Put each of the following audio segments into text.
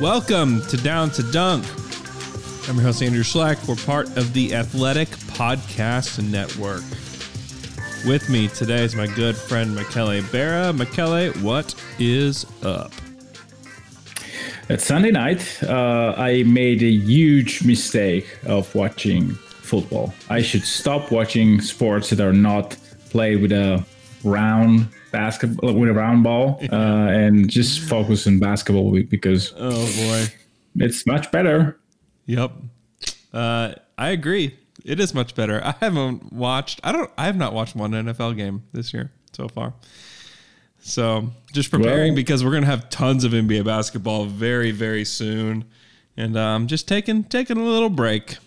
Welcome to Down to Dunk. I'm your host, Andrew Schlecht. We're part of the Athletic Podcast Network. With me today is my good friend, Michele Barra. Michele, what is up? It's Sunday night. Uh, I made a huge mistake of watching football. I should stop watching sports that are not played with a round basketball with a round ball uh, and just focus on basketball because oh boy, it's much better. Yep, uh, I agree. It is much better. I haven't watched. I don't. I have not watched one NFL game this year so far. So just preparing well, because we're gonna have tons of NBA basketball very very soon, and um, just taking taking a little break.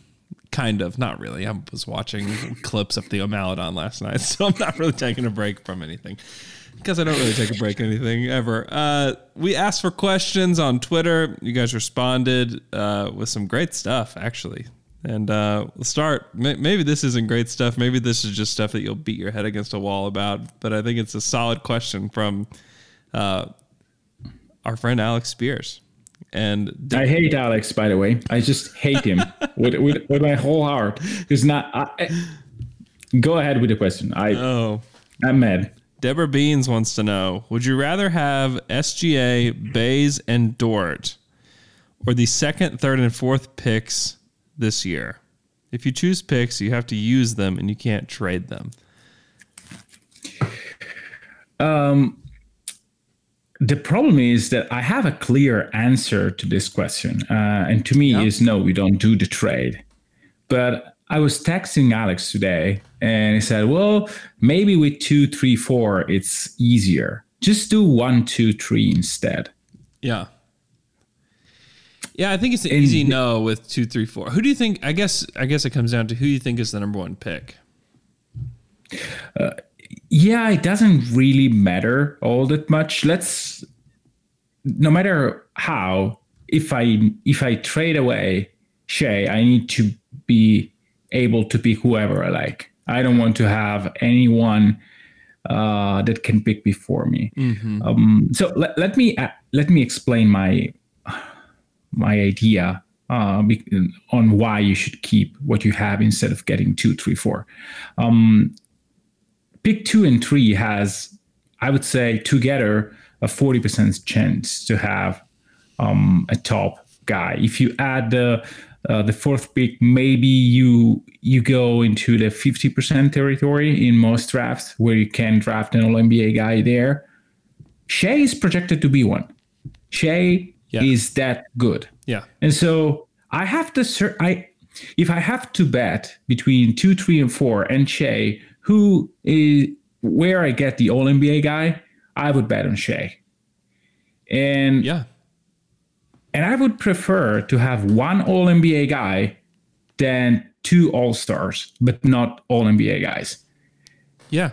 Kind of, not really. I was watching clips of Theo Maledon last night, so I'm not really taking a break from anything because I don't really take a break anything ever. Uh, we asked for questions on Twitter. You guys responded uh, with some great stuff, actually. And uh, we'll start. Maybe this isn't great stuff. Maybe this is just stuff that you'll beat your head against a wall about. But I think it's a solid question from uh, our friend Alex Spears. And I hate Alex, by the way. I just hate him with, with, with my whole heart. Because not. I, go ahead with the question. I oh, I'm mad. Deborah Beans wants to know: Would you rather have SGA, Bays, and Dort, or the second, third, and fourth picks this year? If you choose picks, you have to use them, and you can't trade them. Um, the problem is that I have a clear answer to this question, uh, and to me yeah. is no, we don't do the trade. But I was texting Alex today, and he said, "Well, maybe with two, three, four, it's easier. Just do one, two, three instead." Yeah. Yeah, I think it's an and, easy no with two, three, four. Who do you think? I guess. I guess it comes down to who you think is the number one pick. Uh, yeah, it doesn't really matter all that much. Let's no matter how, if I if I trade away Shai, I need to be able to pick whoever I like. I don't want to have anyone uh, that can pick before me. Mm-hmm. Um, so let, let me uh, let me explain my my idea uh, on why you should keep what you have instead of getting two, three, four. Um, pick two and three has, I would say, together a 40% chance to have um, a top guy. If you add the uh, the fourth pick, maybe you you go into the 50% territory in most drafts where you can draft an All NBA guy there. Shai is projected to be one. Shai yeah. is that good. Yeah. And so I have to I if I have to bet between two, three, and four and Shai, who is where I get the All NBA guy, I would bet on Shai. And yeah, and I would prefer to have one All NBA guy than two All Stars, but not All NBA guys. Yeah,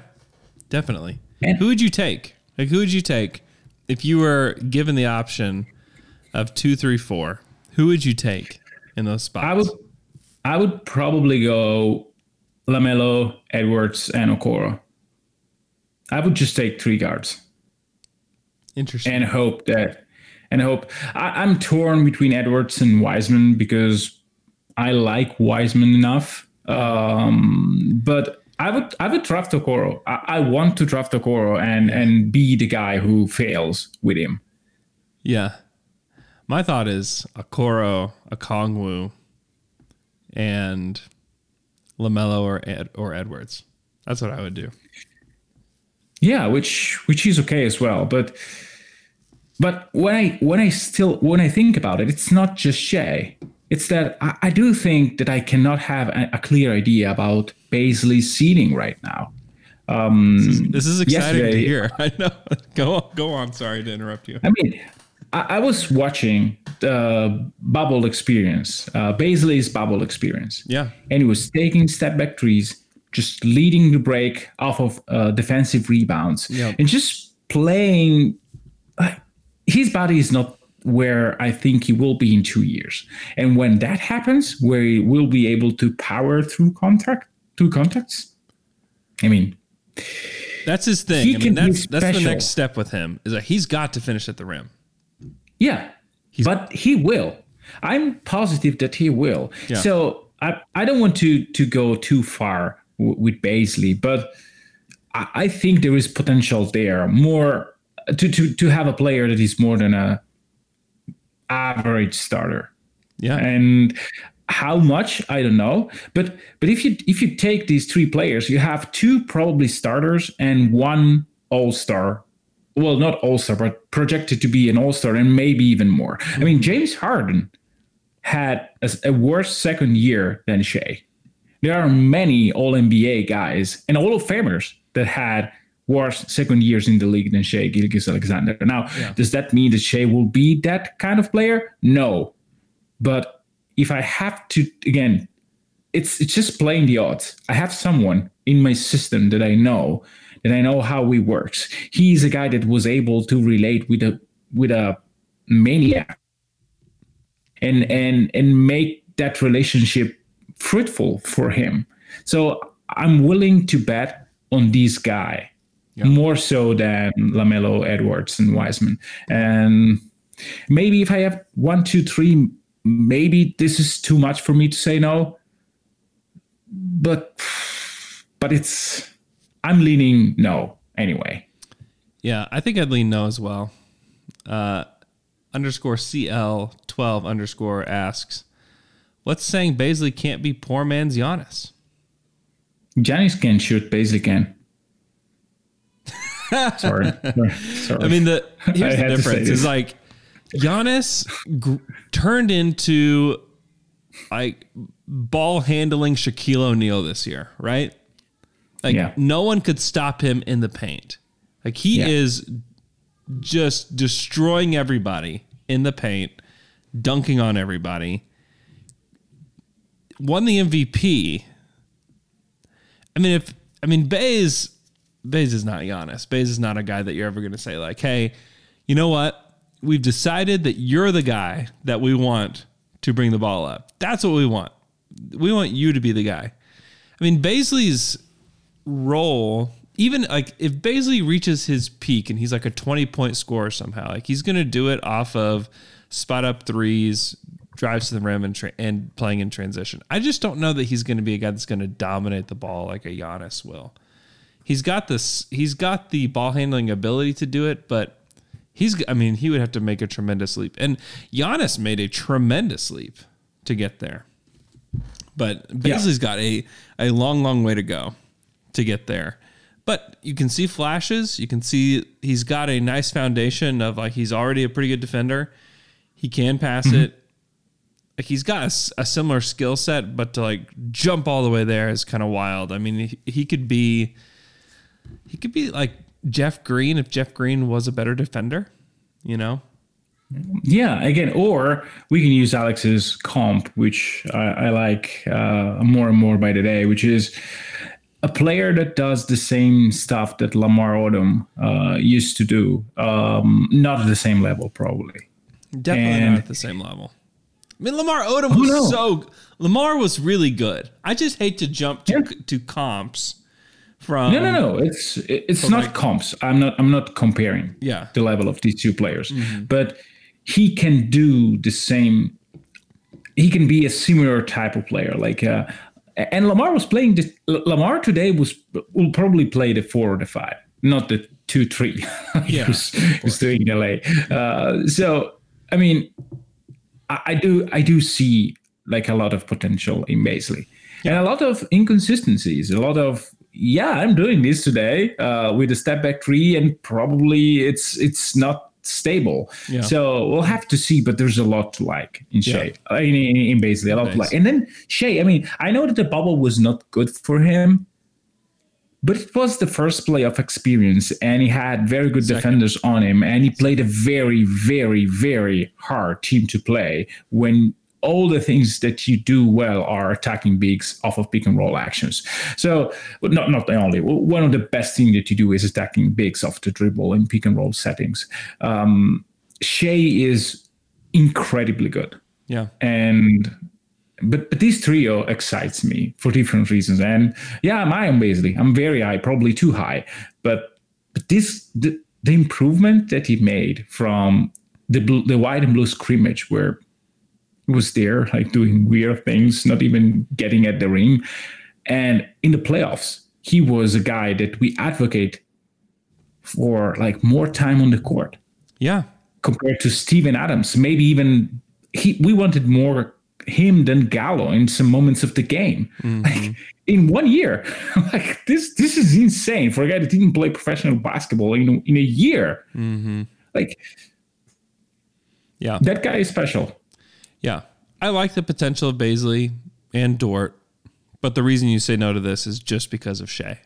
definitely. And who would you take? Like, who would you take if you were given the option of two, three, four? Who would you take in those spots? I would, I would probably go LaMelo, Edwards, and Okoro. I would just take three guards. Interesting. And hope that, and hope. I, am torn between Edwards and Wiseman because I like Wiseman enough. Um, but I would I would draft Okoro. I, I want to draft Okoro and and be the guy who fails with him. Yeah. My thought is Okoro, a Kongwu, and Lamelo or Ed, or Edwards. That's what I would do. Yeah, which which is okay as well. But but when I when I still when I think about it, it's not just Shai. It's that I, I do think that I cannot have a, a clear idea about Bazley's seating right now. Um, This is, this is exciting to hear. I know. Go on, go on. Sorry to interrupt you. I mean, I, I was watching the bubble experience, uh, Bazley's bubble experience. Yeah. And he was taking step back threes, just leading the break off of uh, defensive rebounds, Yep. and just playing. Uh, his body is not where I think he will be in two years. And when that happens, where he will be able to power through contact, through contacts, I mean, That's his thing. I mean, that's that's the next step with him is that he's got to finish at the rim. Yeah, but he will. I'm positive that he will. Yeah. So I, I don't want to to go too far w- with Bazley, but I, I think there is potential there. More to to to have a player that is more than a average starter. Yeah. And how much I don't know, but but if you if you take these three players, you have two probably starters and one all star. Well, not all star, but projected to be an all star and maybe even more. I mean, James Harden had a, a worse second year than Shai. There are many All NBA guys and All of Famers that had worse second years in the league than Shai Gilgis Alexander. Now, does that mean that Shai will be that kind of player? No. But if I have to, again, it's it's just playing the odds. I have someone in my system that I know that I know how he works. He's a guy that was able to relate with a with a maniac and and and make that relationship fruitful for him. So I'm willing to bet on this guy more so than Lamelo, Edwards, and Wiseman. And maybe if I have one, two, three, maybe this is too much for me to say no. But but it's I'm leaning no anyway. Yeah, I think I'd lean no as well. Uh, underscore CL twelve underscore asks, "What's saying Bazley can't be poor man's Giannis?" Giannis can shoot, Bazley can. Sorry. Sorry. I mean, the I here's the had to say difference is like Giannis gr- turned into like ball handling Shaquille O'Neal this year, right? Like Yeah. no one could stop him in the paint. Like he Yeah. is just destroying everybody in the paint, dunking on everybody. Won the MVP. I mean, if I mean Bays, Bays is not Giannis. Bays is not a guy that you're ever going to say like, "Hey, you know what? We've decided that you're the guy that we want to bring the ball up. That's what we want. We want you to be the guy." I mean, Bazley's role, even like if Bazley reaches his peak and he's like a 20 point scorer somehow, like he's going to do it off of spot up threes, drives to the rim, and, tra- and playing in transition. I just don't know that he's going to be a guy that's going to dominate the ball like a Giannis will. He's got this, he's got the ball handling ability to do it, but he's, I mean, he would have to make a tremendous leap. And Giannis made a tremendous leap to get there. But Bazley's got a, a long, long way to go to get there. But you can see flashes. You can see he's got a nice foundation of like he's already a pretty good defender. He can pass it. Like he's got a similar skill set, but to like jump all the way there is kind of wild. I mean, he, he could be he could be like Jeff Green if Jeff Green was a better defender. You know, Yeah, again, or we can use Alex's comp, which I, I like uh, more and more by the day, which is a player that does the same stuff that Lamar Odom uh, used to do, um, not at the same level, probably. Definitely And- not at the same level. I mean, Lamar Odom was no. so Lamar was really good. I just hate to jump to, Yeah. to comps from No, no, no. It's it's not like- comps. I'm not I'm not comparing Yeah. the level of these two players, but he can do the same. He can be a similar type of player, like. Uh, and Lamar was playing this. Lamar today was will probably play the four or the five. not the two three. Yeah, who's, who's doing LA. Uh, so I mean, I, I do I do see like a lot of potential in Bazley and a lot of inconsistencies. A lot of yeah, I'm doing this today uh, with a step back three, and probably it's it's not stable. Yeah. So we'll have to see. But there's a lot to like in Shai, uh, in, in, in Bazley, a lot to like. And then Shai, I mean, I know that the bubble was not good for him. But it was the first playoff experience, and he had very good defenders on him, and he played a very, very, very hard team to play when all the things that you do well are attacking bigs off of pick and roll actions. So, not not the only one of the best things that you do is attacking bigs off the dribble in pick and roll settings. Um, Shai is incredibly good Yeah. and but but this trio excites me for different reasons and yeah i'm on Bazley. i'm very high probably too high but but this the, the improvement that he made from the blue, the white and blue scrimmage where he was there like doing weird things not even getting at the ring and in the playoffs he was a guy that we advocate for like more time on the court Yeah. compared to Steven Adams. Maybe even he we wanted more him than Gallo in some moments of the game. Like in one year. like this this is insane for a guy that didn't play professional basketball in in a year. Mm-hmm. Like Yeah. that guy is special. Yeah. I like the potential of Bazley and Dort, but the reason you say no to this is just because of Shai.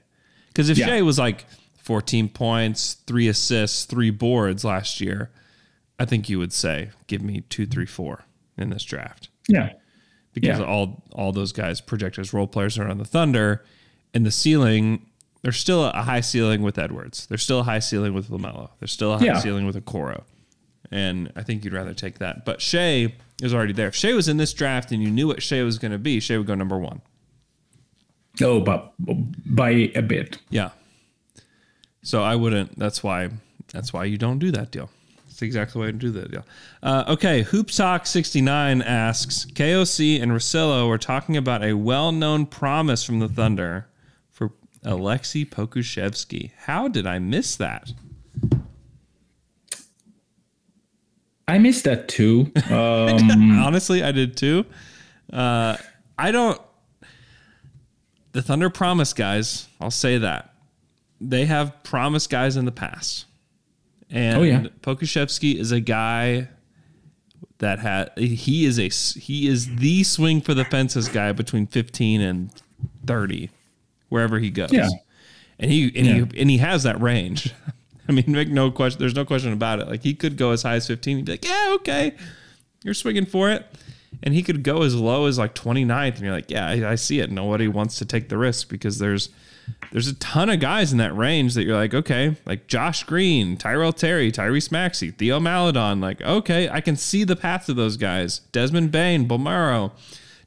Because if Yeah. Shai was like 14 points, three assists, three boards last year, I think you would say, give me two, three, four in this draft. Yeah. Because Yeah. all all those guys project as role players are on the Thunder. And the ceiling, there's still a high ceiling with Edwards. There's still a high ceiling with LaMelo. There's still a high Yeah. ceiling with Okoro. And I think you'd rather take that. But Shai is already there. If Shai was in this draft and you knew what Shai was going to be, Shai would go number one. Oh, but by a bit. Yeah. So I wouldn't. That's why. That's why you don't do that deal. That's exactly why you do that deal. Uh, okay, Hoop Talk sixty nine asks KOC and Rosillo were talking about a well known promise from the Thunder for Alexei Pokusevski. How did I miss that? I missed that too. Um, Honestly, I did too. Uh, I don't. The Thunder promise guys. I'll say that they have promised guys in the past, and Oh, yeah. Pokusevski is a guy that had. He is a he is the swing for the fences guy between fifteen and thirty, wherever he goes. Yeah. and he and Yeah. he and he has that range. I mean, make no question. There's no question about it. Like he could go as high as 15. He'd be like, yeah, okay, you're swinging for it. And he could go as low as like 29th, and you're like, yeah, I, I see it. Nobody wants to take the risk because there's there's a ton of guys in that range that you're like, okay, like Josh Green, Tyrell Terry, Tyrese Maxey, Theo Maledon. Like, okay, I can see the path of those guys. Desmond Bane, Bomaro,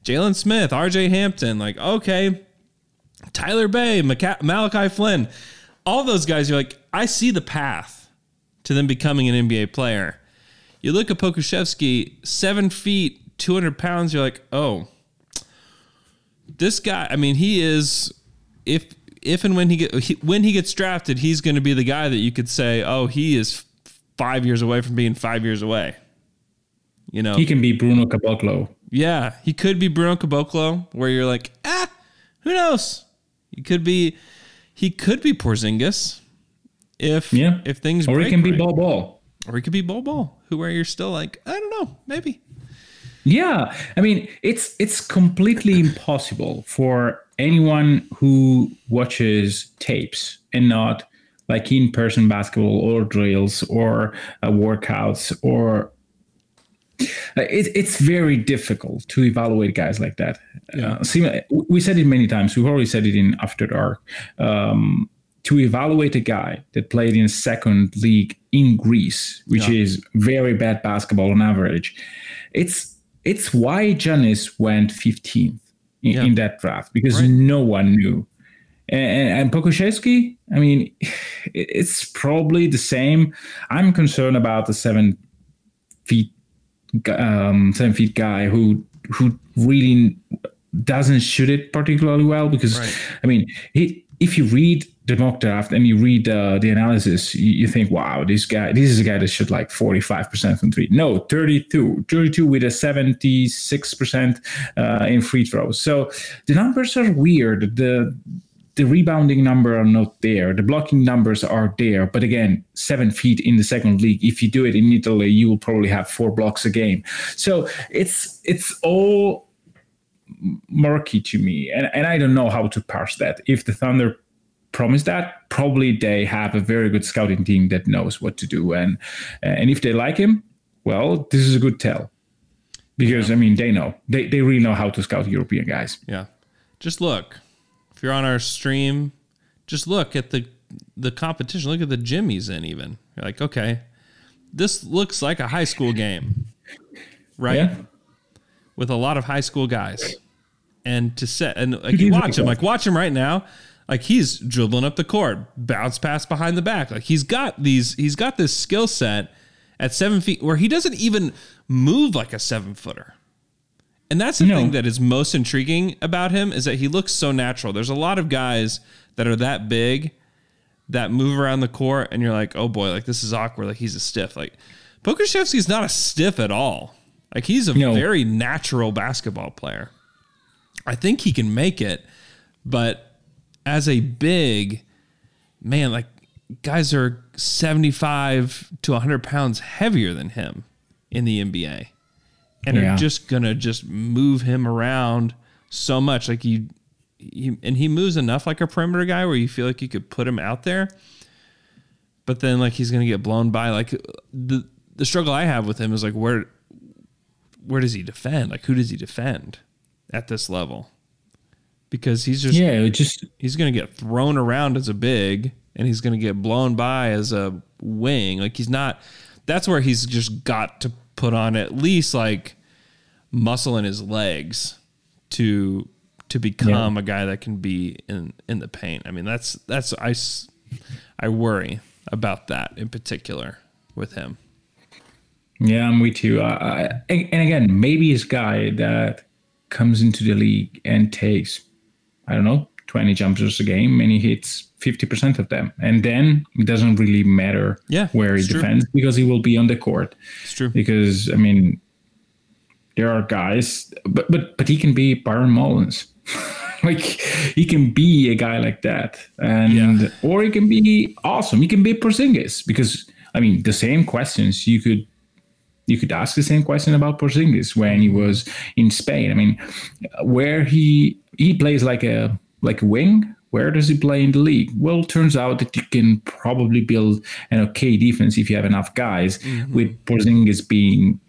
Jalen Smith, RJ Hampton. Like, okay, Tyler Bey, Maca- Malachi Flynn, all those guys, you're like, I see the path to them becoming an NBA player. You look at Pokusevski, seven feet, 200 pounds, you're like, oh, this guy, I mean, he is, if, if and when he get he, when he gets drafted, he's going to be the guy that you could say, oh, he is five years away from being five years away. You know, he can be Bruno Caboclo. yeah, he could be Bruno Caboclo, where you're like, ah, who knows? He could be, he could be Porzingis, if Yeah. if things Or break he can be right. Ball Ball. or he could be Bol Bol, who where you're still like, I don't know, maybe. Yeah, I mean, it's it's completely impossible for anyone who watches tapes and not like in-person basketball or drills or uh, workouts or it, it's very difficult to evaluate guys like that. Uh, see, we said it many times. We've already said it in After Dark. Um, to evaluate a guy that played in second league in Greece, which is very bad basketball on average, it's it's why Giannis went 15th in, Yeah. in that draft because Right. no one knew. And, and Pokusevski, I mean, it's probably the same. I'm concerned about the seven feet, um, seven feet guy who who really doesn't shoot it particularly well because Right. I mean he if you read the mock draft and you read uh, the analysis, you, you, think, wow, this guy, this is a guy that should like 45% from three. No, 32, 32 with a 76% uh, in free throws. So the numbers are weird. The the rebounding number are not there. The blocking numbers are there. But again, seven feet in the second league. If you do it in Italy, you will probably have four blocks a game. So it's it's all murky to me. And, and I don't know how to parse that. If the Thunder promise that, probably they have a very good scouting team that knows what to do. And and if they like him, well, this is a good tell. Because I mean they know. They they really know how to scout European guys. Yeah. Just look if you're on our stream, just look at the the competition. Look at the gym he's in. Even you're like, okay, this looks like a high school game, right? Yeah. With a lot of high school guys, and to set and like you watch him, like watch him right now. Like he's dribbling up the court, bounce pass behind the back. Like he's got these, he's got this skill set at seven feet where he doesn't even move like a seven footer. And that's the no. thing that is most intriguing about him is that he looks so natural. There's a lot of guys that are that big that move around the court and you're like, oh boy, like this is awkward. Like he's a stiff. Like Pokusevski's not a stiff at all. Like he's a no. very natural basketball player. I think he can make it, but as a big man, like guys are 75 to 100 pounds heavier than him in the NBA and yeah. are just gonna just move him around so much. Like you, he, and he moves enough like a perimeter guy where you feel like you could put him out there, but then like he's gonna get blown by. Like the the struggle I have with him is like where where does he defend? Like who does he defend at this level? Because he's just yeah, just he's gonna get thrown around as a big, and he's gonna get blown by as a wing. Like he's not. That's where he's just got to put on at least like muscle in his legs to to become yeah. a guy that can be in in the paint. I mean, that's that's I I worry about that in particular with him. Yeah, I'm with you. Uh, and again, maybe he's guy that comes into the league and takes, I don't know, 20 jumpers a game and he hits 50% of them. And then it doesn't really matter yeah, where he defends true. because he will be on the court. It's true. Because, I mean, there are guys, but but but he can be Byron Mullens. like he can be a guy like that, and yeah. or he can be awesome. He can be Porzingis because I mean the same questions you could you could ask the same question about Porzingis when he was in Spain. I mean, where he he plays like a like a wing. Where does he play in the league? Well, it turns out that you can probably build an okay defense if you have enough guys. Mm-hmm. With Porzingis being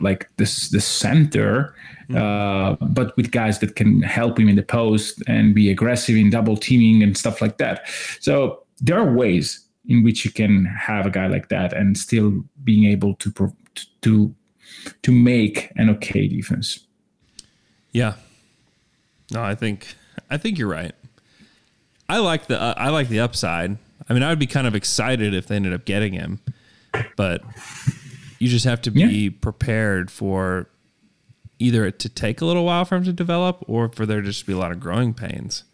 like this the center, mm-hmm. uh, but with guys that can help him in the post and be aggressive in double teaming and stuff like that. So there are ways in which you can have a guy like that and still being able to to to make an okay defense. Yeah. No, I think I think you're right. I like the uh, I like the upside. I mean, I would be kind of excited if they ended up getting him, but you just have to be yeah. prepared for either it to take a little while for him to develop or for there just to be a lot of growing pains,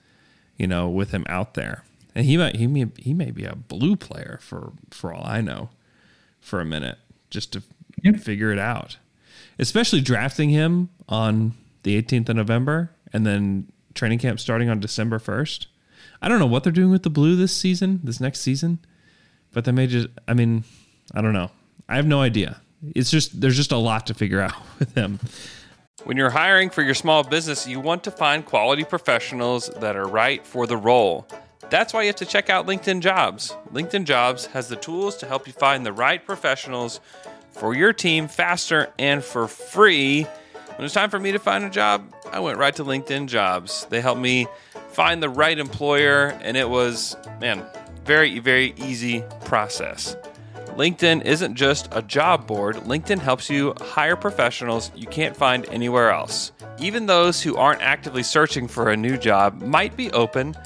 you know, with him out there. And he might he may he may be a blue player for for all I know for a minute just to figure it out. Especially drafting him on the 18th of November and then training camp starting on December 1st. I don't know what they're doing with the blue this season, this next season, but they may just I mean, I don't know. I have no idea. It's just there's just a lot to figure out with them. When you're hiring for your small business, you want to find quality professionals that are right for the role. That's why you have to check out LinkedIn Jobs. LinkedIn Jobs has the tools to help you find the right professionals for your team faster and for free. When it's time for me to find a job, I went right to LinkedIn Jobs. They helped me find the right employer, and it was, man, very, very easy process. LinkedIn isn't just a job board, LinkedIn helps you hire professionals you can't find anywhere else. Even those who aren't actively searching for a new job might be open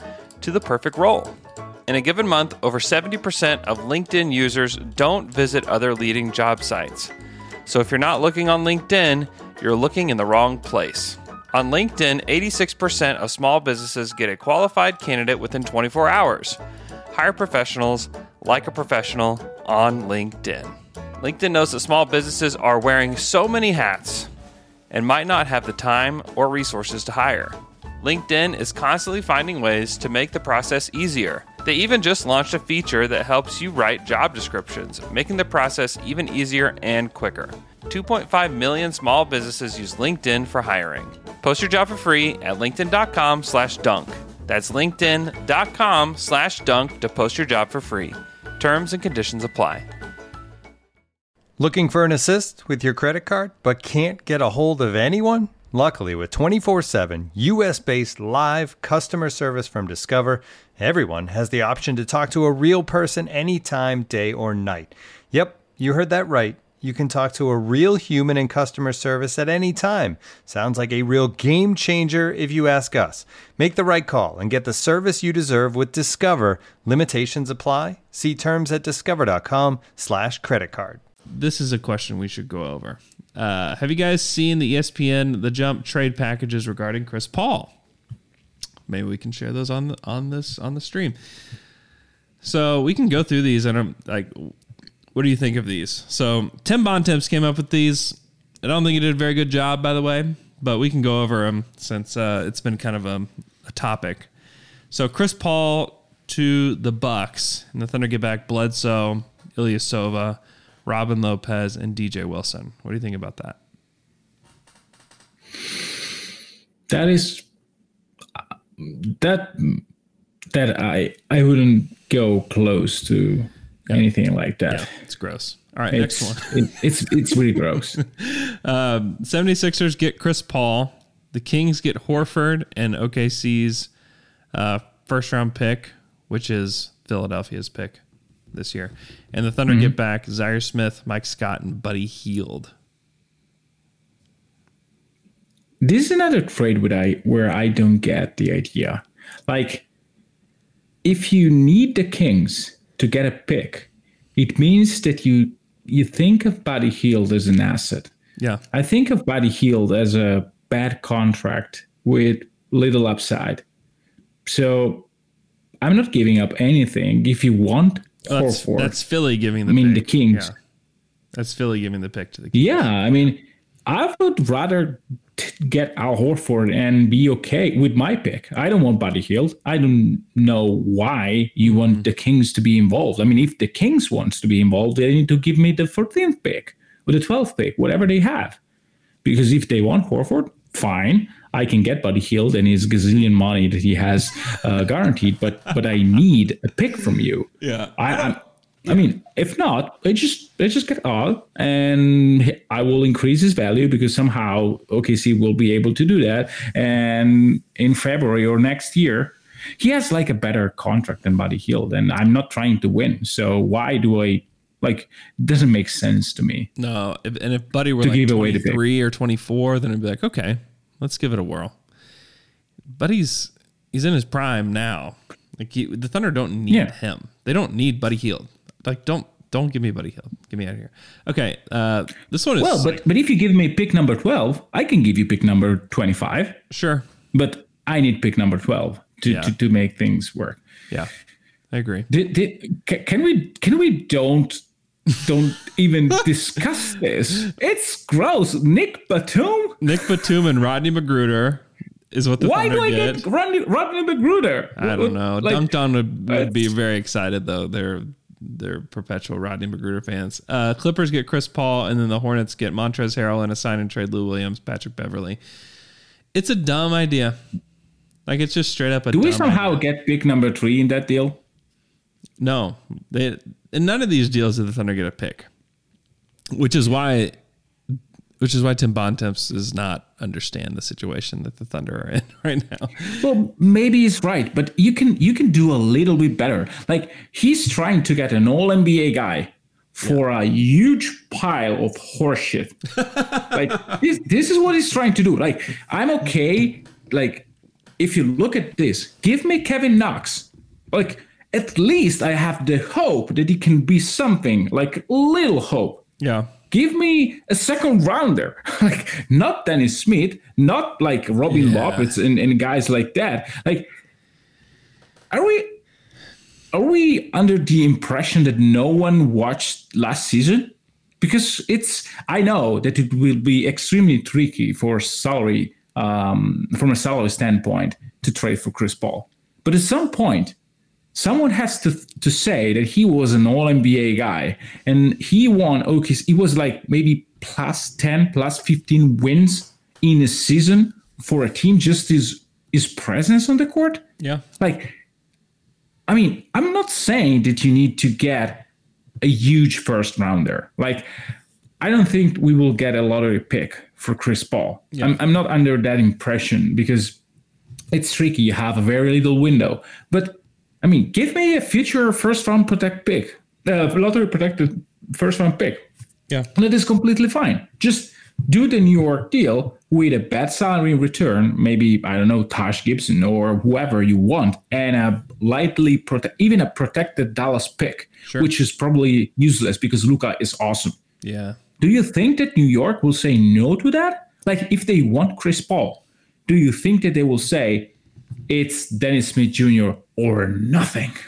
to the perfect role. In a given month, over 70% of LinkedIn users don't visit other leading job sites. So if you're not looking on LinkedIn, you're looking in the wrong place. On LinkedIn, 86% of small businesses get a qualified candidate within 24 hours. Hire professionals like a professional on LinkedIn. LinkedIn knows that small businesses are wearing so many hats and might not have the time or resources to hire. LinkedIn is constantly finding ways to make the process easier. They even just launched a feature that helps you write job descriptions, making the process even easier and quicker. 2.5 million small businesses use LinkedIn for hiring. Post your job for free at linkedin.com slash dunk. That's linkedin.com slash dunk to post your job for free. Terms and conditions apply. Looking for an assist with your credit card but can't get a hold of anyone? Luckily, with 24 7 US based live customer service from Discover, everyone has the option to talk to a real person anytime, day or night. Yep, you heard that right. You can talk to a real human in customer service at any time. Sounds like a real game changer if you ask us. Make the right call and get the service you deserve with Discover. Limitations apply. See terms at discover.com slash credit card. This is a question we should go over. Uh, have you guys seen the ESPN The Jump trade packages regarding Chris Paul? Maybe we can share those on the, on this on the stream. So we can go through these and I'm like, what do you think of these? So Tim Bontemps came up with these. I don't think he did a very good job, by the way, but we can go over them since uh, it's been kind of a, a topic. So Chris Paul to the Bucks, and the Thunder get back Bledsoe, Ilyasova, Robin Lopez, and DJ Wilson. What do you think about that? That is that that I I wouldn't go close to anything like that. Yeah, it's gross. All right, It's next one. it, it's it's really gross. Um, 76ers get Chris Paul. The Kings get Horford and OKC's uh, first round pick, which is Philadelphia's pick this year. And the Thunder get back Zhaire Smith, Mike Scott, and Buddy Hield. this is another trade where I where I don't get the idea. Like, if you need the Kings to get a pick, it means that you you think of Buddy Hield as an asset. Yeah. I think of Buddy Hield as a bad contract with little upside. So I'm not giving up anything. If you want That's, Horford, that's Philly giving the I mean, pick. the Kings. Yeah. That's Philly giving the pick to the Kings. Yeah, I mean, I would rather get Al Horford and be okay with my pick. I don't want Buddy Hield. I don't know why you want the Kings to be involved. I mean, if the Kings wants to be involved, they need to give me the 14th pick or the 12th pick, whatever they have. Because if they want Horford, fine. I can get Buddy Hield and his gazillion money that he has uh, guaranteed, but but I need a pick from you. Yeah. I, I I mean, if not, they just they just get out, and I will increase his value because somehow OKC will be able to do that. And in February or next year, he has like a better contract than Buddy Hield, and I'm not trying to win. So why do I like? It doesn't make sense to me. No, if, and if Buddy were To like give away the pick. 23 or 24, then I'd be like, okay, let's give it a whirl. Buddy's he's in his prime now. Like he, the Thunder don't need Yeah. him. They don't need Buddy Hield. Like don't don't give me Buddy Hield. Get me out of here. Okay, uh, this one is Well, but but if you give me pick number twelve, I can give you pick number twenty five. sure. But I need pick number twelve to Yeah. to, to make things work. Yeah, I agree. Did, did, can we can we don't don't even discuss this? It's gross. Nick Batum. Nick Batum and Rodney McGruder is what the Why do I get. get Rodney, Rodney McGruder? I don't know. Like, Dunked on would, would be very excited though. They're they're perpetual Rodney McGruder fans. Uh, Clippers get Chris Paul, and then the Hornets get Montrezl Harrell and a sign and trade Lou Williams, Patrick Beverley. It's a dumb idea. Like it's just straight up a. Do we somehow idea. get pick number three in that deal? No, they in none of these deals did the Thunder get a pick, which is why, which is why Tim Bontemps does not understand the situation that the Thunder are in right now. Well, maybe he's right, but you can you can do a little bit better. Like he's trying to get an All NBA guy for a huge pile of horseshit. like this, this is what he's trying to do. Like I'm okay. Like if you look at this, give me Kevin Knox. Like at least I have the hope that he can be something. Like little hope. Yeah. Give me a second rounder, like not Dennis Smith, not like Robin Yeah. Roberts and, and guys like that. Like, are we are we under the impression that no one watched last season? Because it's I know that it will be extremely tricky for salary um, from a salary standpoint to trade for Chris Paul. But at some point, someone has to to say that he was an all NBA guy and he won okay he was like maybe plus 10 plus 15 wins in a season for a team just his his presence on the court? Yeah. like i mean i'm not saying that you need to get a huge first rounder. Like i don't think we will get a lottery pick for chris paul. I'm, I'm not under that impression because it's tricky. You have a very little window. But I mean, give me a future first round protect pick, uh, lottery protected first round pick. Yeah. That is completely fine. Just do the New York deal with a bad salary in return, maybe, I don't know, Taj Gibson or whoever you want, and a lightly protect, even a protected Dallas pick, which is probably useless because Luka is awesome. Yeah. Do you think that New York will say no to that? Like, if they want Chris Paul, do you think that they will say it's Dennis Smith Jr. or nothing?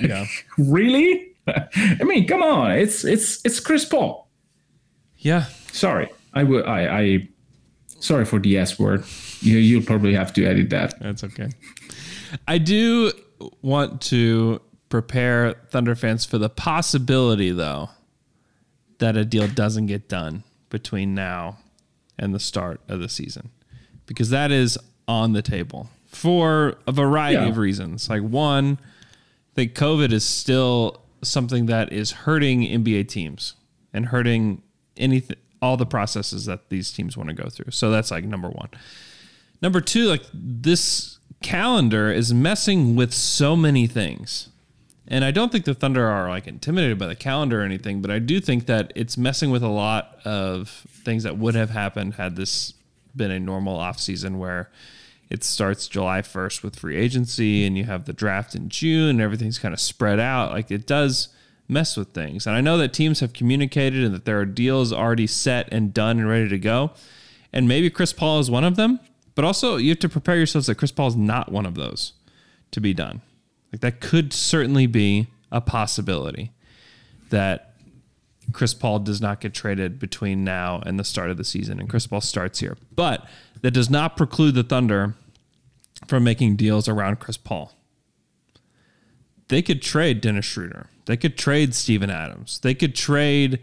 Yeah. really? I mean, come on, it's it's it's Chris Paul. Yeah. Sorry, I would I I sorry for the S word. You you'll probably have to edit that. That's okay. I do want to prepare Thunder fans for the possibility, though, that a deal doesn't get done between now and the start of the season, because that is on the table for a variety Yeah. of reasons. Like one, I think COVID is still something that is hurting NBA teams and hurting anything, all the processes that these teams want to go through. So that's like number one. Number two, like this calendar is messing with so many things. And I don't think the Thunder are like intimidated by the calendar or anything, but I do think that it's messing with a lot of things that would have happened had this been a normal offseason where it starts July 1st with free agency and you have the draft in June and everything's kind of spread out. Like it does mess with things. And I know that teams have communicated and that there are deals already set and done and ready to go. And maybe Chris Paul is one of them, but also you have to prepare yourselves that Chris Paul is not one of those to be done. Like that could certainly be a possibility that Chris Paul does not get traded between now and the start of the season, and Chris Paul starts here. But that does not preclude the Thunder from making deals around Chris Paul. They could trade Dennis Schroeder. They could trade Steven Adams. They could trade.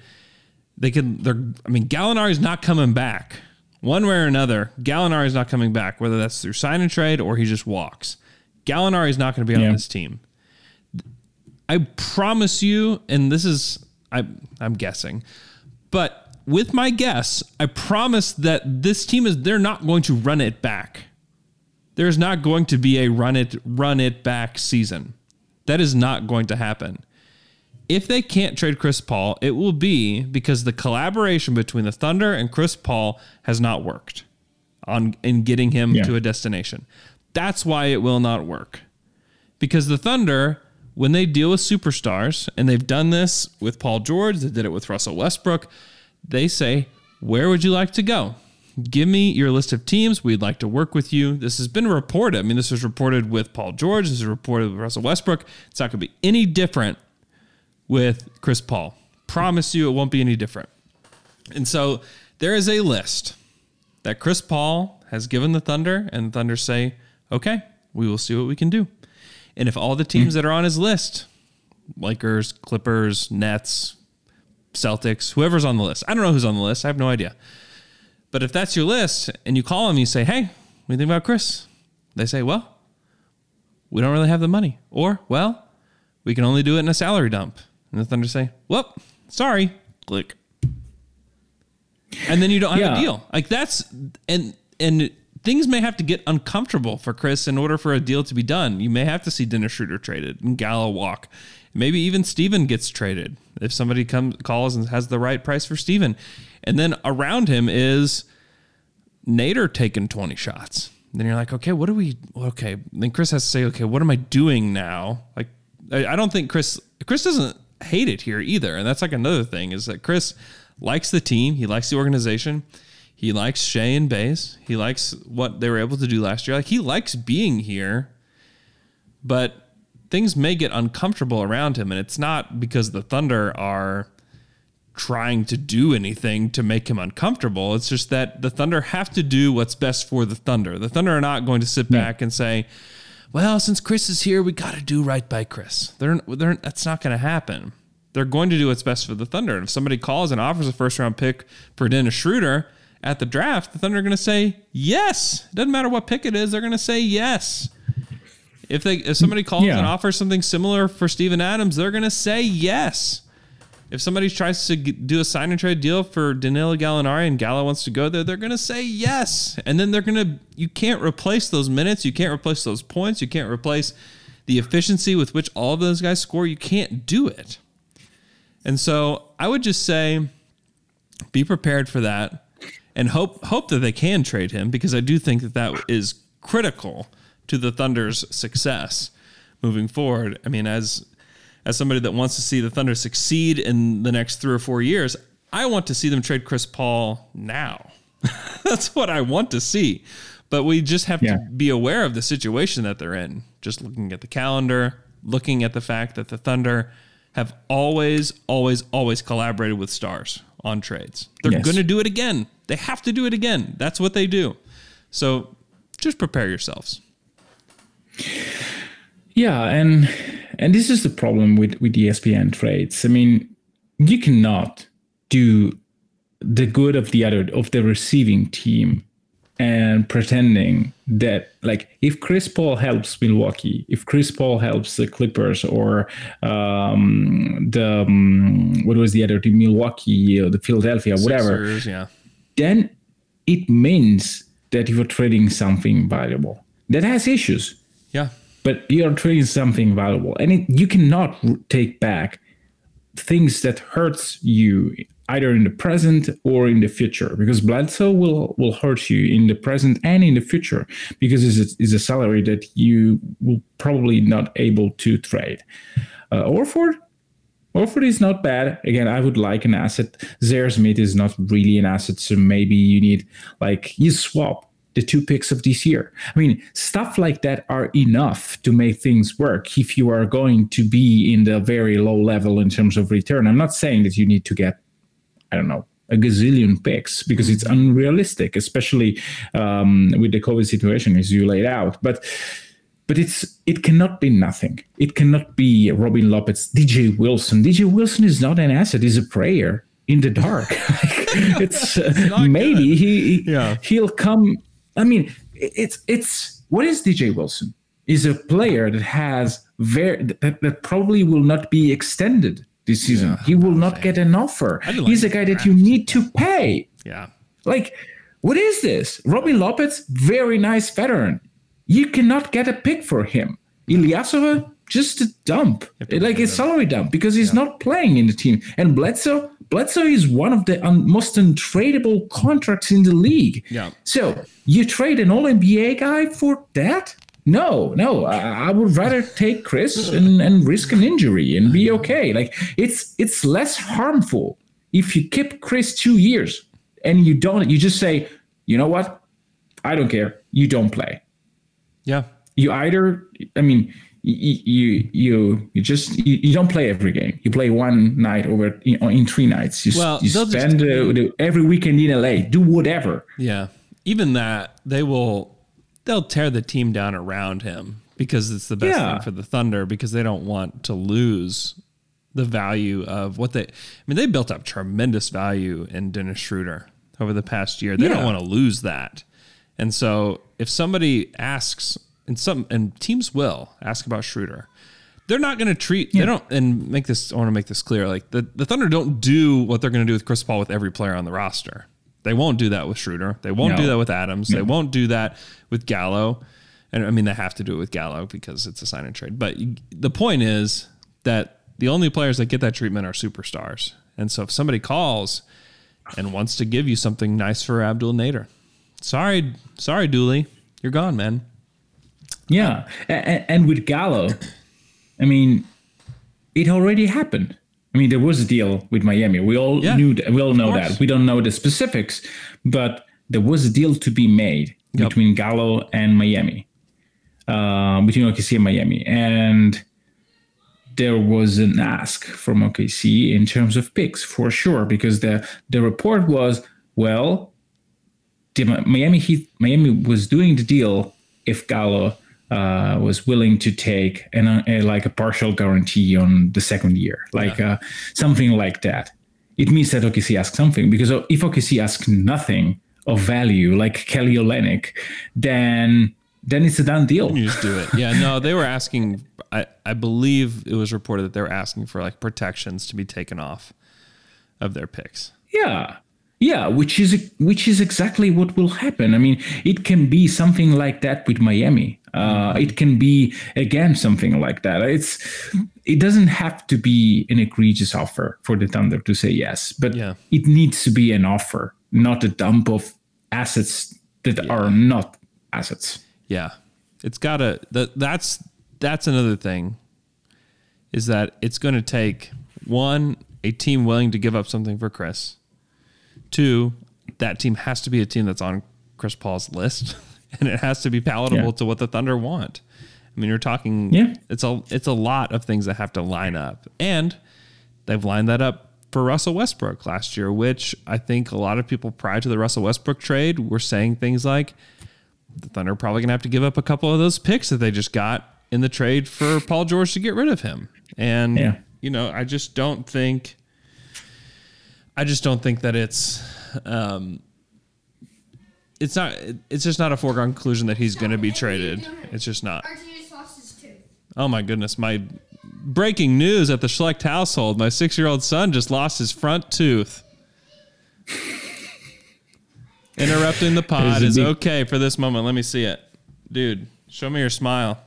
They could. They're. I mean, Gallinari's not coming back. One way or another, Gallinari's not coming back. Whether that's through sign and trade or he just walks. Gallinari's not going to be Yeah. on this team. I promise you, and this is I I'm guessing, but with my guess, I promise that this team is they're not going to run it back. There's not going to be a run it run it back season. That is not going to happen. If they can't trade Chris Paul, it will be because the collaboration between the Thunder and Chris Paul has not worked on in getting him Yeah. to a destination. That's why it will not work. Because the Thunder, when they deal with superstars, and they've done this with Paul George, they did it with Russell Westbrook, they say, Where would you like to go? Give me your list of teams. We'd like to work with you. This has been reported. I mean, this was reported with Paul George. This is reported with Russell Westbrook. It's not going to be any different with Chris Paul. Promise you it won't be any different. And so there is a list that Chris Paul has given the Thunder, and the Thunder say, okay, we will see what we can do. And if all the teams mm. that are on his list, Lakers, Clippers, Nets, Celtics, whoever's on the list, I don't know who's on the list, I have no idea. But if that's your list and you call them, you say, hey, what do you think about Chris? They say, well, we don't really have the money. Or, well, we can only do it in a salary dump. And the Thunder say, well, sorry, click. And then you don't have Yeah. a deal. Like that's and and things may have to get uncomfortable for Chris in order for a deal to be done. You may have to see Dennis Schroeder traded and Gallo walk. Maybe even Steven gets traded if somebody comes calls and has the right price for Steven. And then around him is Nader taking 20 shots. Then you're like, okay, what do we okay. Then Chris has to say, okay, what am I doing now? Like I, I don't think Chris Chris doesn't hate it here either. And that's like another thing is that Chris likes the team, he likes the organization, he likes Shai and Bays, he likes what they were able to do last year. Like he likes being here, but things may get uncomfortable around him, and it's not because the Thunder are trying to do anything to make him uncomfortable. It's just that the Thunder have to do what's best for the Thunder. The Thunder are not going to sit back and say, "Well, since Chris is here, we got to do right by Chris." They're, they're that's not going to happen. They're going to do what's best for the Thunder. And if somebody calls and offers a first round pick for Dennis Schroeder at the draft, the Thunder are going to say yes. It doesn't matter what pick it is; they're going to say yes. If they if somebody calls Yeah. and offers something similar for Steven Adams, they're going to say yes. If somebody tries to do a sign and trade deal for Danilo Gallinari and Gallo wants to go there, they're going to say yes. And then they're going to, you can't replace those minutes. You can't replace those points. You can't replace the efficiency with which all of those guys score. You can't do it. And so I would just say be prepared for that and hope hope that they can trade him because I do think that that is critical to the Thunder's success moving forward. I mean, as as somebody that wants to see the Thunder succeed in the next three or four years, I want to see them trade Chris Paul now. That's what I want to see. But we just have Yeah. to be aware of the situation that they're in. Just looking at the calendar, looking at the fact that the Thunder have always, always, always collaborated with stars on trades. They're Yes. going to do it again. They have to do it again. That's what they do. So just prepare yourselves. Yeah, and and this is the problem with with ESPN trades. I mean, you cannot do the good of the other of the receiving team and pretending that like if Chris Paul helps Milwaukee, if Chris Paul helps the Clippers or um, the um, what was the other team, Milwaukee or the Philadelphia, whatever, Sixers, yeah. then it means that you are trading something valuable that has issues Yeah. But you're trading something valuable and it, you cannot take back things that hurts you either in the present or in the future because Bledsoe will will hurt you in the present and in the future because it's a, it's a salary that you will probably not able to trade uh, Orford Orford is not bad. Again, I would like an asset. Zhaire Smith is not really an asset, so maybe you need like you swap the two picks of this year. I mean, stuff like that are enough to make things work if you are going to be in the very low level in terms of return. I'm not saying that you need to get, I don't know, a gazillion picks because it's unrealistic, especially um, with the COVID situation as you laid out. But but it's it cannot be nothing. It cannot be Robin Lopez, DJ Wilson. DJ Wilson is not an asset; he's a prayer in the dark. it's uh, maybe he Yeah. he'll come. I mean, it's it's what is DJ Wilson? Is a player that has very that, that probably will not be extended this season. he will not get an offer. didn't He's a guy that you need to pay. Yeah. Like, what is this? Robin Lopez, very nice veteran. You cannot get a pick for him. Ilyasova, just a dump. Like a salary dump because he's not playing in the team. And Bledsoe, Bledsoe is one of the un- most untradeable contracts in the league. Yeah. So you trade an All NBA guy for that? No, no. I, I would rather take Chris and, and risk an injury and be okay. Like it's it's less harmful if you keep Chris two years and you don't. You just say, you know what? I don't care. You don't play. Yeah. You either. I mean. You you you, just you, you don't play every game. You play one night over in, in three nights. You, Well, you they'll just- spend uh, every weekend in LA. Do whatever. Yeah. Even that, they will they'll tear the team down around him because it's the best Yeah. thing for the Thunder because they don't want to lose the value of what they I mean, they built up tremendous value in Dennis Schroeder over the past year. They don't want to lose that. And so if somebody asks and some and teams will ask about Schroeder, they're not going to treat they don't and make this I want to make this clear like the, the Thunder don't do what they're going to do with Chris Paul with every player on the roster. They won't do that with Schroeder. They won't do that with Adams. They won't do that with Gallo. And I mean they have to do it with Gallo because it's a sign and trade. But you- the point is that the only players that get that treatment are superstars. And so if somebody calls and wants to give you something nice for Abdel Nader, sorry, sorry, Dooley, you're gone, man. Yeah, and, and with Gallo, I mean, it already happened. I mean, there was a deal with Miami. We all Yeah, knew that. We all know that. We don't know the specifics, but there was a deal to be made Yep. between Gallo and Miami, uh, between OKC and Miami, and there was an ask from OKC in terms of picks for sure, because the the report was well, the Miami Heat, Miami was doing the deal if Gallo uh, was willing to take an, uh, a, like a partial guarantee on the second year, like uh, something like that. It means that OKC asked something because if OKC asks nothing of value, like Kelly Olynyk, then then it's a done deal. You just do it. Yeah, no, they were asking. I, I believe it was reported that they were asking for like protections to be taken off of their picks. Yeah. Yeah, which is which is exactly what will happen. I mean, it can be something like that with Miami. Uh, it can be again something like that. It's it doesn't have to be an egregious offer for the Thunder to say yes, but Yeah. it needs to be an offer, not a dump of assets that are not assets. Yeah, it's gotta. That that's that's another thing. Is that it's going to take one a team willing to give up something for Chris. Two, that team has to be a team that's on Chris Paul's list, and it has to be palatable Yeah. to what the Thunder want. I mean, you're talking. Yeah. it's a it's a lot of things that have to line up, and they've lined that up for Russell Westbrook last year, which I think a lot of people prior to the Russell Westbrook trade were saying things like the Thunder are probably gonna have to give up a couple of those picks that they just got in the trade for Paul George to get rid of him. And Yeah. you know, I just don't think I just don't think that it's um it's not it's just not a foregone conclusion that he's gonna be traded. It's just not. Archie just lost his tooth. Oh my goodness, my breaking news at the Schlecht household. My six year old son just lost his front tooth. Interrupting the pod There's is big- okay for this moment. Let me see it. Dude, show me your smile.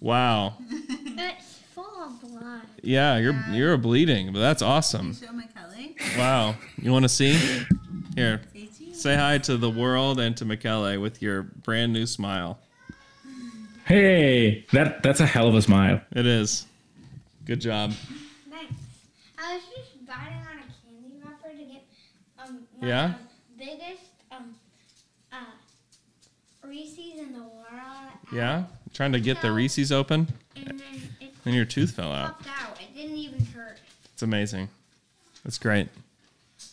Wow. It's full of blood. Yeah, you're you're bleeding, but that's awesome. Show my Kelly. Wow. You want to see? Here. Say hi to the world and to Michele with your brand new smile. Hey, that that's a hell of a smile. It is. Good job. Thanks. I was just biting on a candy wrapper to get um my Yeah? um, biggest um uh Reese's in the world. Yeah? Trying to get the Reese's open And then it and your tooth fell out. out. It didn't even hurt. It's amazing. That's great.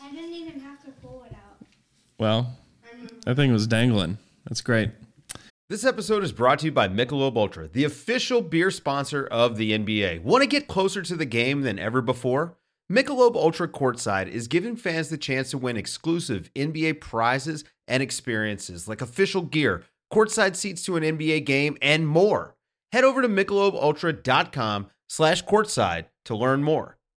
I didn't even have to pull it out. Well, that thing was dangling. That's great. This episode is brought to you by Michelob Ultra, the official beer sponsor of the NBA. Want to get closer to the game than ever before? Michelob Ultra Courtside is giving fans the chance to win exclusive NBA prizes and experiences like official gear, courtside seats to an NBA game, and more. Head over to michelobultra.com slash courtside to learn more.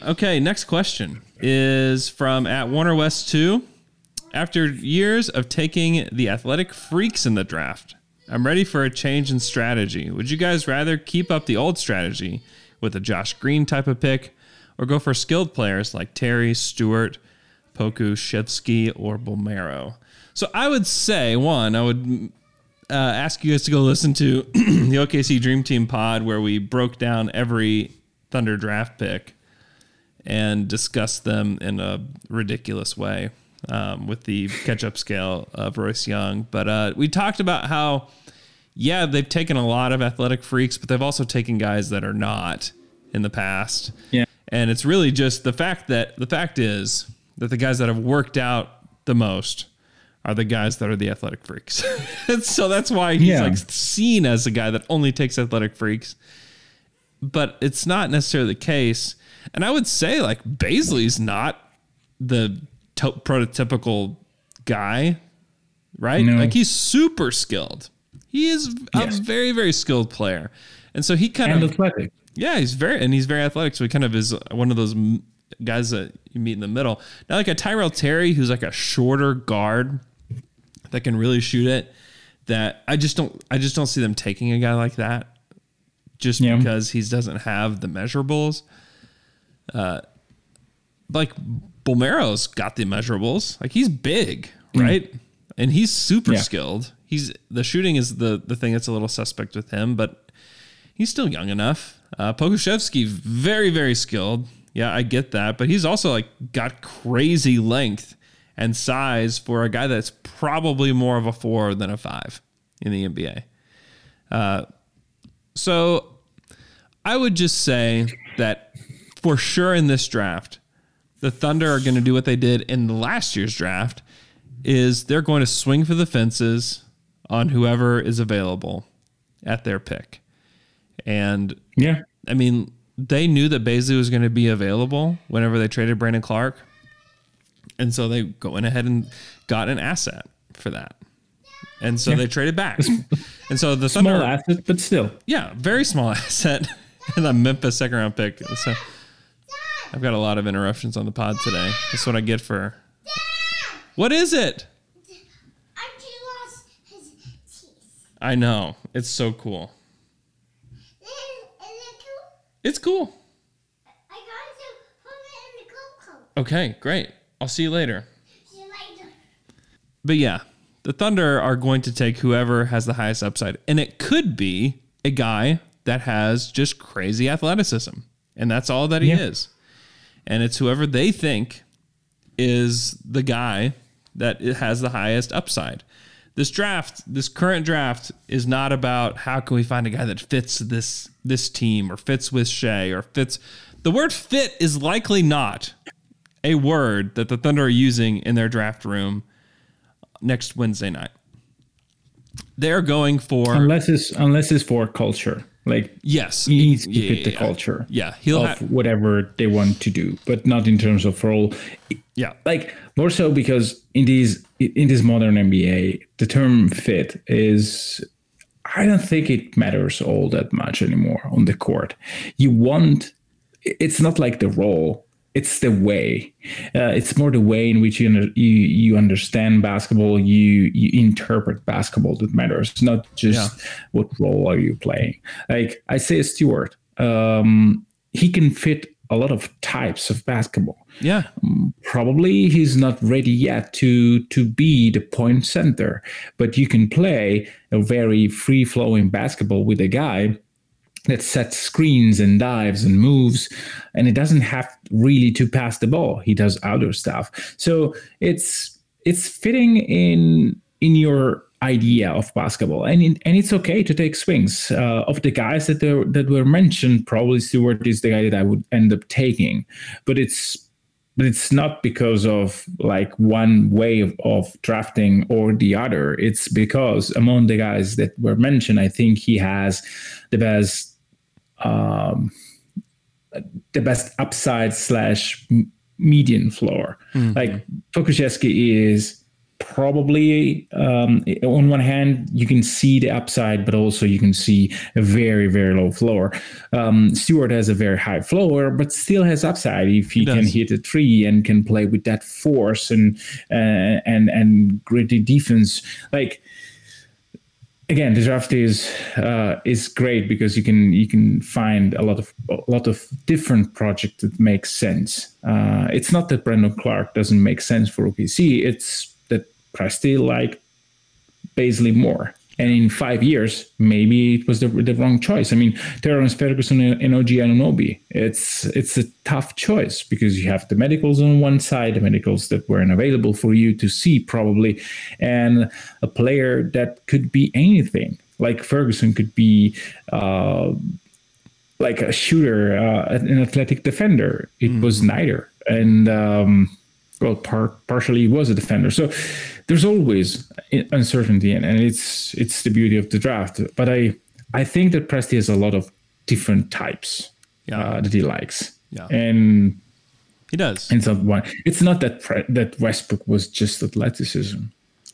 Okay, next question is from at Warner West 2. After years of taking the athletic freaks in the draft, I'm ready for a change in strategy. Would you guys rather keep up the old strategy with a Josh Green type of pick or go for skilled players like Terry, Stewart, Pokusevski, or Bolmaro? So I would say, one, I would uh, ask you guys to go listen to the OKC Dream Team pod where we broke down every Thunder draft pick and discuss them in a ridiculous way um, with the catch up scale of Royce Young. But uh, we talked about how, yeah, they've taken a lot of athletic freaks, but they've also taken guys that are not in the past. Yeah. And it's really just the fact that the fact is that the guys that have worked out the most are the guys that are the athletic freaks. So that's why he's Yeah. like seen as a guy that only takes athletic freaks. But it's not necessarily the case. And I would say like Bazley's not the to- prototypical guy, right? No. Like he's super skilled. He is a very very skilled player. And so he kind And of athletic. yeah, he's very and he's very athletic. So he kind of is one of those guys that you meet in the middle. Now, like a Tyrell Terry, who's like a shorter guard that can really shoot it. That I just don't, I just don't see them taking a guy like that, just Yeah. because he doesn't have the measurables. Uh, like Bolmaro's got the measurables. Like he's big, right? And he's super Yeah. skilled. He's the shooting is the the thing that's a little suspect with him, but he's still young enough. Uh, Pokusevski, very, very skilled. Yeah, I get that. But he's also like got crazy length and size for a guy that's probably more of a four than a five in the NBA. Uh, so I would just say that for sure in this draft, the Thunder are going to do what they did in the last year's draft is they're going to swing for the fences on whoever is available at their pick. And yeah, I mean, they knew that Bazley was going to be available whenever they traded Brandon Clarke. And so they go in ahead and got an asset for that. And so Yeah. they traded back. And so the Small Thunder, asset, but still. yeah, very small asset and a Memphis second round pick. So I've got a lot of interruptions on the pod today. That's what I get for. What is it? Archie lost his teeth. I know. It's so cool. Is it cool? It's cool. I got to put it in the cocoa. Okay, great. I'll see you later. See you later. But yeah, the Thunder are going to take whoever has the highest upside. And it could be a guy that has just crazy athleticism. And that's all that he Yeah. is. And it's whoever they think is the guy that has the highest upside. This draft, this current draft is not about how can we find a guy that fits this this team or fits with Shai or fits the word fit is likely not a word that the Thunder are using in their draft room next Wednesday night. They're going for unless it's unless it's for culture. Like yes, he needs to Yeah, fit the yeah, culture. Yeah, he'll of ha- whatever they want to do, but not in terms of role. Yeah, like more so because in these in this modern NBA, the term fit is. I don't think it matters all that much anymore on the court. You want it's not like the role it's the way. Uh, it's more the way in which you, under, you you understand basketball you you interpret basketball that matters not just what role are you playing. Like i say stewart um, he can fit a lot of types of basketball. Yeah. Probably he's not ready yet to to be the point center but you can play a very free flowing basketball with a guy that sets screens and dives and moves and it doesn't have really to pass the ball. He does other stuff. So it's it's fitting in in your idea of basketball. And in, and it's okay to take swings. Uh, of the guys that there, that were mentioned probably Stewart is the guy that I would end up taking. But it's but it's not because of like one way of, of drafting or the other. It's because among the guys that were mentioned, I think he has the best, um, the best upside slash median floor. Mhm. Like Pokusevski is probably um, on one hand you can see the upside, but also you can see a very very low floor. Um, Stewart has a very high floor, but still has upside if he, can hit a three and can play with that force and uh, and and gritty defense. Like again, the draft is uh, is great because you can you can find a lot of a lot of different projects that make sense. Uh, it's not that Brandon Clarke doesn't make sense for OKC It's that Presti like Bazley more. And in five years, maybe it was the, the wrong choice. I mean, Terrence Ferguson and OG Anunoby. It's it's a tough choice because you have the medicals on one side, the medicals that weren't available for you to see probably, and a player that could be anything. Like Ferguson could be uh, like a shooter, uh, an athletic defender. It was neither, and um, well, par- partially was a defender. So there's always uncertainty, and, and it's it's the beauty of the draft. But I I think that Presti has a lot of different types uh, that he likes, Yeah. and he does. And so one, it's not that Pre- that Westbrook was just athleticism.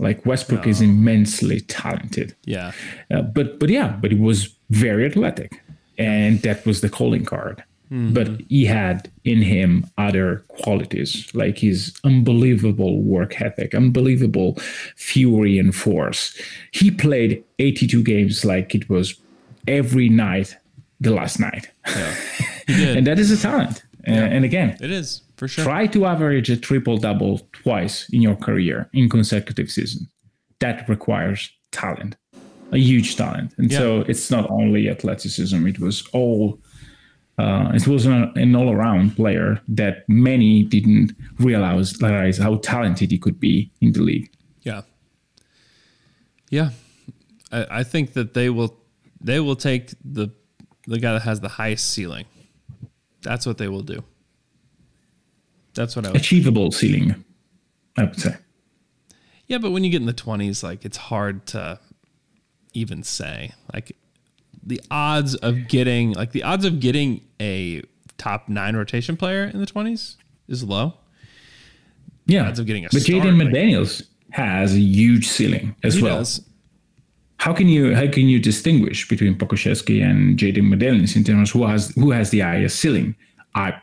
Like Westbrook is immensely talented. Yeah. Uh, but but yeah, but he was very athletic, and that was the calling card. Mhm. But he had in him other qualities, like his unbelievable work ethic, unbelievable fury and force. He played 82 games like it was every night the last night, and that is a talent. Uh, and again, It is for sure. Try to average a triple double twice in your career in consecutive seasons. That requires talent, a huge talent. And so it's not only athleticism, it was all. Uh, it was an, an all-around player that many didn't realize, realize how talented he could be in the league. Yeah. Yeah. I, I think that they will they will take the the guy that has the highest ceiling. That's what they will do. That's what I would Achievable ceiling, I would say. Yeah, but when you get in the twenties, like it's hard to even say. Like the odds of getting like the odds of getting a top nine rotation player in the twenties is low. Yeah, odds of getting a but Jaden McDaniels has a huge ceiling as He well. does. How can you how can you distinguish between Pokusevski and Jaden McDaniels in terms of who has who has the highest ceiling? I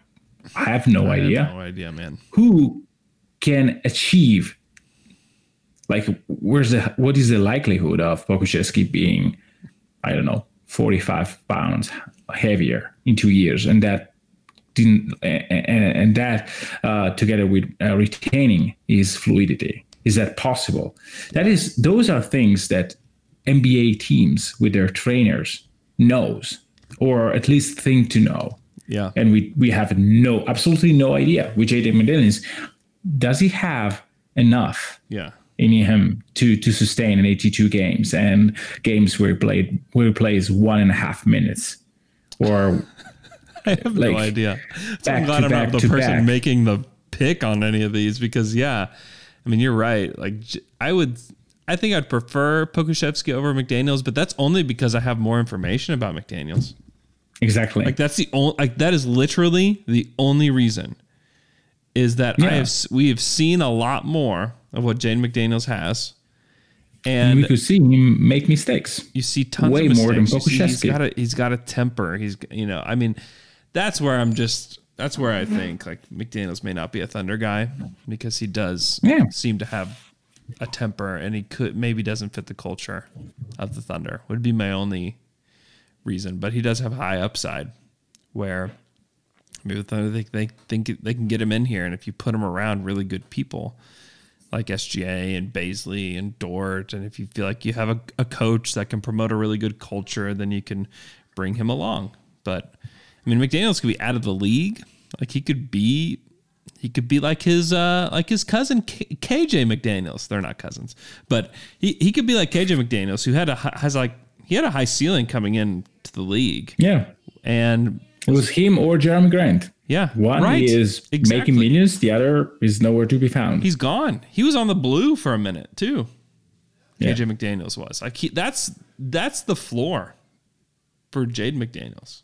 I have no I have idea. no idea, man. Who can achieve like where's the what is the likelihood of Pokusevski being I don't know 45 pounds heavier in two years. And that didn't and, and that uh, together with uh, retaining his fluidity. Is that possible? That is those are things that nba teams with their trainers knows or at least think to know. Yeah. and we we have no absolutely no idea with Jaden McDaniels does he have enough Yeah. In him to to sustain an 82 games and games where he played where he plays one and a half minutes or I have no idea. So I'm glad I'm not the person back. making the pick on any of these because yeah, I mean you're right. Like I would, I think I'd prefer Pokusevski over McDaniels, but that's only because I have more information about McDaniels. exactly Like that's the only like that is literally the only reason is that I have we have seen a lot more of what Jaden McDaniels has. and And we could see him make mistakes you see tons way of more than mistakes. See he's got a he's got a temper. He's you know, I mean, that's where I'm just that's where I think like McDaniels may not be a Thunder guy because he does Yeah. seem to have a temper and he could maybe doesn't fit the culture of the Thunder. Would be my only reason, but he does have high upside where maybe the Thunder they, they think they can get him in here and if you put him around really good people like SGA and Bazley and Dort. And if you feel like you have a, a coach that can promote a really good culture, then you can bring him along. But I mean, McDaniels could be out of the league. Like he could be, he could be like his uh like his cousin K- KJ McDaniels. They're not cousins, but he he could be like KJ McDaniels, who had a has like he had a high ceiling coming in to the league. yeah And it was him or Jerami Grant yeah, one right. is Exactly. making millions the other is nowhere to be found He's gone. He was on the blue for a minute too. Yeah. KJ McDaniels was like he, that's that's the floor for Jaden McDaniels.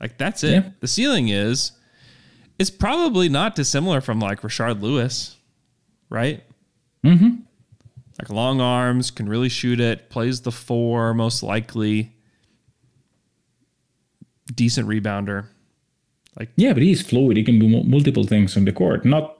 Like that's it. Yeah. The ceiling is it's probably not dissimilar from like Rashard Lewis, right? mm-hmm. Like long arms, can really shoot it, plays the four most likely, decent rebounder. Like yeah but he's fluid he can do multiple things on the court not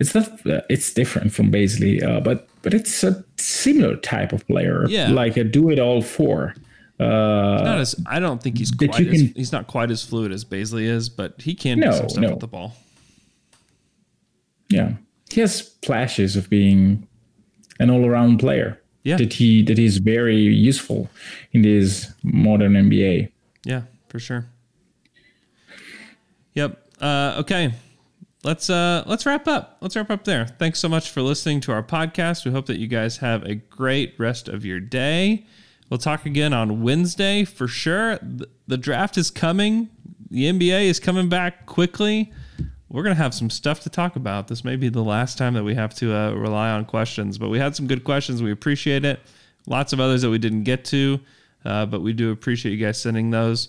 it's not uh, it's different from Bazley, uh, but but it's a similar type of player Yeah. like a do it all four uh Not as I don't think he's quite as, can- he's not quite as fluid as Bazley is, but he can do No, some stuff no. with the ball. yeah he has flashes of being an all-around player Yeah. that he that is very useful in this modern nba Yeah, for sure. Yep. Uh, okay. Let's uh let's wrap up. Let's wrap up there. Thanks so much for listening to our podcast. We hope that you guys have a great rest of your day. We'll talk again on Wednesday for sure. The, draft is coming. The NBA is coming back quickly. We're going to have some stuff to talk about. This may be the last time that we have to uh, rely on questions, but we had some good questions. We appreciate it. Lots of others that we didn't get to, uh, but we do appreciate you guys sending those.